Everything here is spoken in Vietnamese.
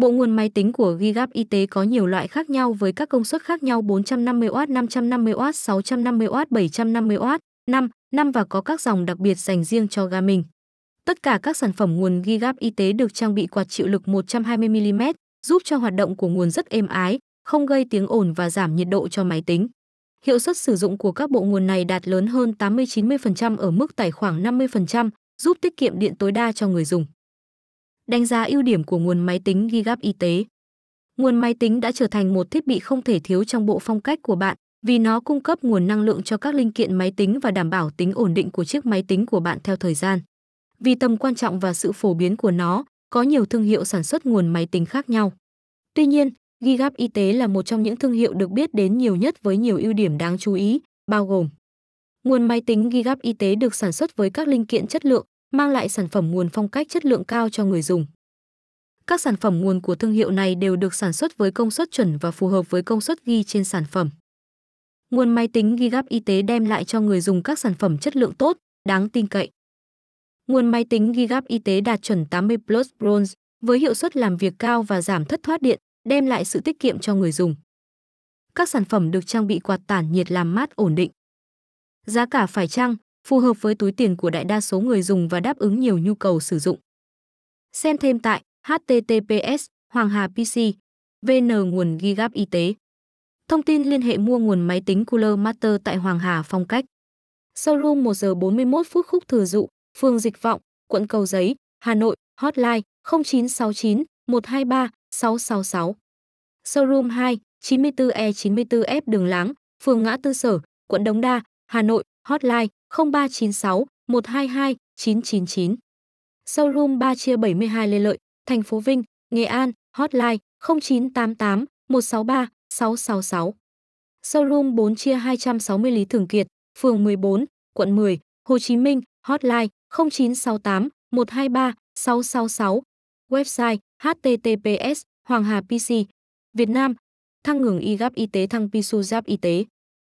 Bộ nguồn máy tính của Gigap Y tế có nhiều loại khác nhau với các công suất khác nhau 450W, 550W, 650W, 750W, 5, 5 và có các dòng đặc biệt dành riêng cho gaming. Tất cả các sản phẩm nguồn Gigap Y tế được trang bị quạt chịu lực 120mm, giúp cho hoạt động của nguồn rất êm ái, không gây tiếng ồn và giảm nhiệt độ cho máy tính. Hiệu suất sử dụng của các bộ nguồn này đạt lớn hơn 80-90% ở mức tải khoảng 50%, giúp tiết kiệm điện tối đa cho người dùng. Đánh giá ưu điểm của nguồn máy tính Gigap y tế. Nguồn máy tính đã trở thành một thiết bị không thể thiếu trong bộ phong cách của bạn vì nó cung cấp nguồn năng lượng cho các linh kiện máy tính và đảm bảo tính ổn định của chiếc máy tính của bạn theo thời gian. Vì tầm quan trọng và sự phổ biến của nó, có nhiều thương hiệu sản xuất nguồn máy tính khác nhau. Tuy nhiên, Gigap Y tế là một trong những thương hiệu được biết đến nhiều nhất với nhiều ưu điểm đáng chú ý, bao gồm Nguồn máy tính Gigap Y tế được sản xuất với các linh kiện chất lượng, mang lại sản phẩm nguồn phong cách chất lượng cao cho người dùng. Các sản phẩm nguồn của thương hiệu này đều được sản xuất với công suất chuẩn và phù hợp với công suất ghi trên sản phẩm. Nguồn máy tính Gigap Y tế đem lại cho người dùng các sản phẩm chất lượng tốt, đáng tin cậy. Nguồn máy tính Gigap Y tế đạt chuẩn 80 Plus Bronze với hiệu suất làm việc cao và giảm thất thoát điện, đem lại sự tiết kiệm cho người dùng. Các sản phẩm được trang bị quạt tản nhiệt làm mát ổn định. Giá cả phải chăng, phù hợp với túi tiền của đại đa số người dùng và đáp ứng nhiều nhu cầu sử dụng. Xem thêm tại https Hoàng Hà PC VN nguồn Gigap y tế. Thông tin liên hệ mua nguồn máy tính Cooler Master tại Hoàng Hà phong cách. Showroom 1 giờ 41 phút khúc thừa dụ, phường Dịch Vọng, quận Cầu Giấy, Hà Nội, hotline 0969 123 666. Showroom 2, 94E94F Đường Láng, phường Ngã Tư Sở, quận Đống Đa, Hà Nội, hotline 0396 122 999. Showroom 3 chia 72 Lê Lợi, thành phố Vinh, Nghệ An, hotline 0988 163 666. Showroom 4 chia 260 Lý Thường Kiệt, phường 14, quận 10, Hồ Chí Minh, hotline 0968 123 666. Website https Hoàng Hà PC Việt Nam Thăng ngừng y gáp y tế thăng pisu giáp y tế